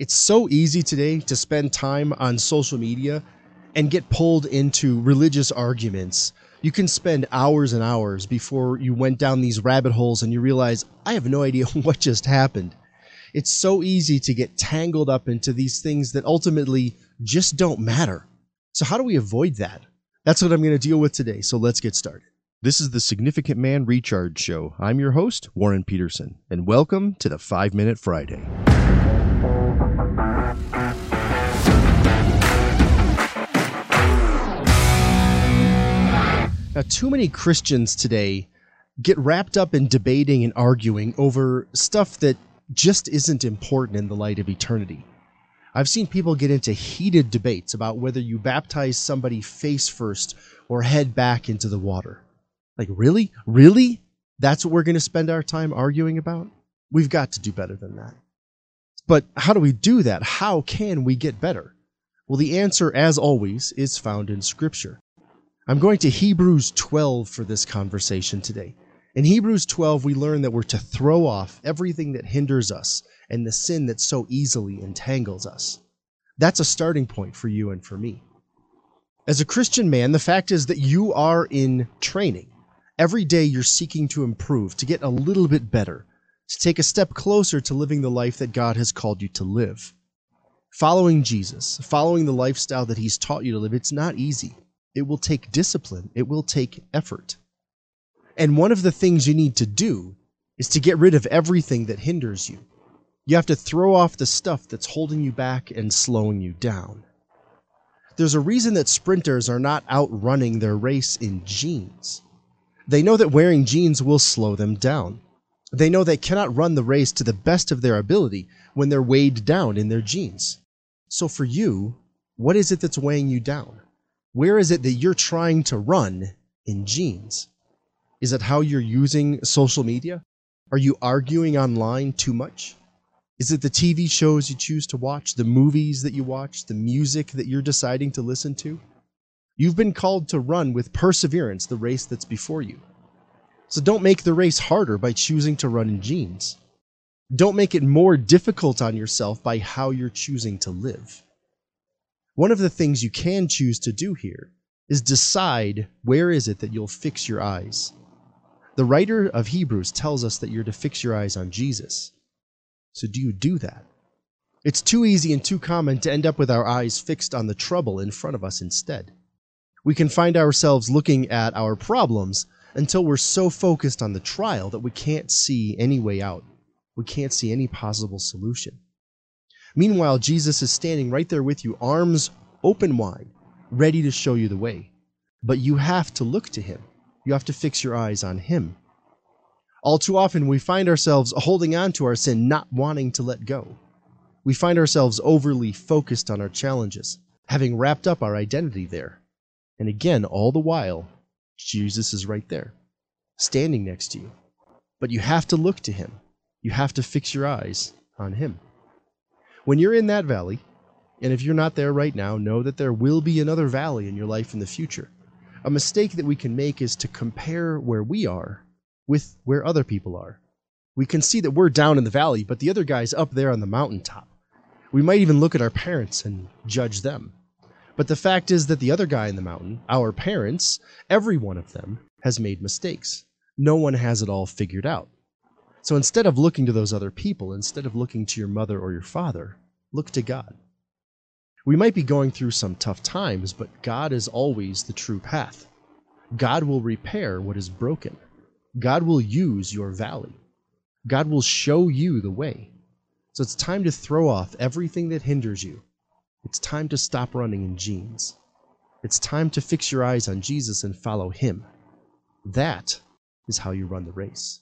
It's so easy today to spend time on social media and get pulled into religious arguments. You can spend hours and hours before you went down these rabbit holes and you realize, I have no idea what just happened. It's so easy to get tangled up into these things that ultimately just don't matter. So, how do we avoid that? That's what I'm going to deal with today. So, let's get started. This is the Significant Man Recharge Show. I'm your host, Warren Peterson, and welcome to the 5 Minute Friday. Now, too many Christians today get wrapped up in debating and arguing over stuff that just isn't important in the light of eternity. I've seen people get into heated debates about whether you baptize somebody face first or head back into the water. Like, really? Really? That's what we're going to spend our time arguing about? We've got to do better than that. But how do we do that? How can we get better? Well, the answer, as always, is found in Scripture. I'm going to Hebrews 12 for this conversation today. In Hebrews 12, we learn that we're to throw off everything that hinders us and the sin that so easily entangles us. That's a starting point for you and for me. As a Christian man, the fact is that you are in training. Every day you're seeking to improve, to get a little bit better, to take a step closer to living the life that God has called you to live. Following Jesus, following the lifestyle that He's taught you to live, it's not easy. It will take discipline, it will take effort. And one of the things you need to do is to get rid of everything that hinders you. You have to throw off the stuff that's holding you back and slowing you down. There's a reason that sprinters are not outrunning their race in jeans. They know that wearing jeans will slow them down. They know they cannot run the race to the best of their ability when they're weighed down in their jeans. So for you, what is it that's weighing you down? Where is it that you're trying to run in jeans? Is it how you're using social media? Are you arguing online too much? Is it the TV shows you choose to watch, the movies that you watch, the music that you're deciding to listen to? You've been called to run with perseverance the race that's before you. So don't make the race harder by choosing to run in jeans. Don't make it more difficult on yourself by how you're choosing to live. One of the things you can choose to do here is decide where is it that you'll fix your eyes. The writer of Hebrews tells us that you're to fix your eyes on Jesus. So do you do that? It's too easy and too common to end up with our eyes fixed on the trouble in front of us instead. We can find ourselves looking at our problems until we're so focused on the trial that we can't see any way out. We can't see any possible solution. Meanwhile, Jesus is standing right there with you, arms open wide, ready to show you the way. But you have to look to him. You have to fix your eyes on him. All too often, we find ourselves holding on to our sin, not wanting to let go. We find ourselves overly focused on our challenges, having wrapped up our identity there. And again, all the while, Jesus is right there, standing next to you. But you have to look to him. You have to fix your eyes on him. When you're in that valley, and if you're not there right now, know that there will be another valley in your life in the future. A mistake that we can make is to compare where we are with where other people are. We can see that we're down in the valley, but the other guy's up there on the mountaintop. We might even look at our parents and judge them. But the fact is that the other guy in the mountain, our parents, every one of them, has made mistakes. No one has it all figured out. So instead of looking to those other people, instead of looking to your mother or your father, look to God. We might be going through some tough times, but God is always the true path. God will repair what is broken. God will use your valley. God will show you the way. So it's time to throw off everything that hinders you. It's time to stop running in jeans. It's time to fix your eyes on Jesus and follow Him. That is how you run the race.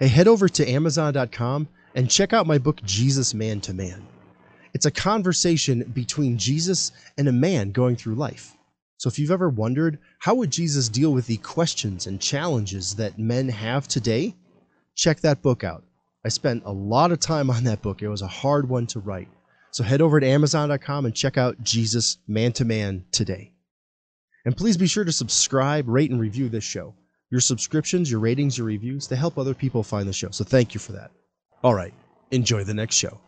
Hey, head over to Amazon.com and check out my book, Jesus Man to Man. It's a conversation between Jesus and a man going through life. So if you've ever wondered, how would Jesus deal with the questions and challenges that men have today? Check that book out. I spent a lot of time on that book. It was a hard one to write. So head over to Amazon.com and check out Jesus Man to Man today. And please be sure to subscribe, rate, and review this show. Your subscriptions, your ratings, your reviews, they help other people find the show. So thank you for that. All right, enjoy the next show.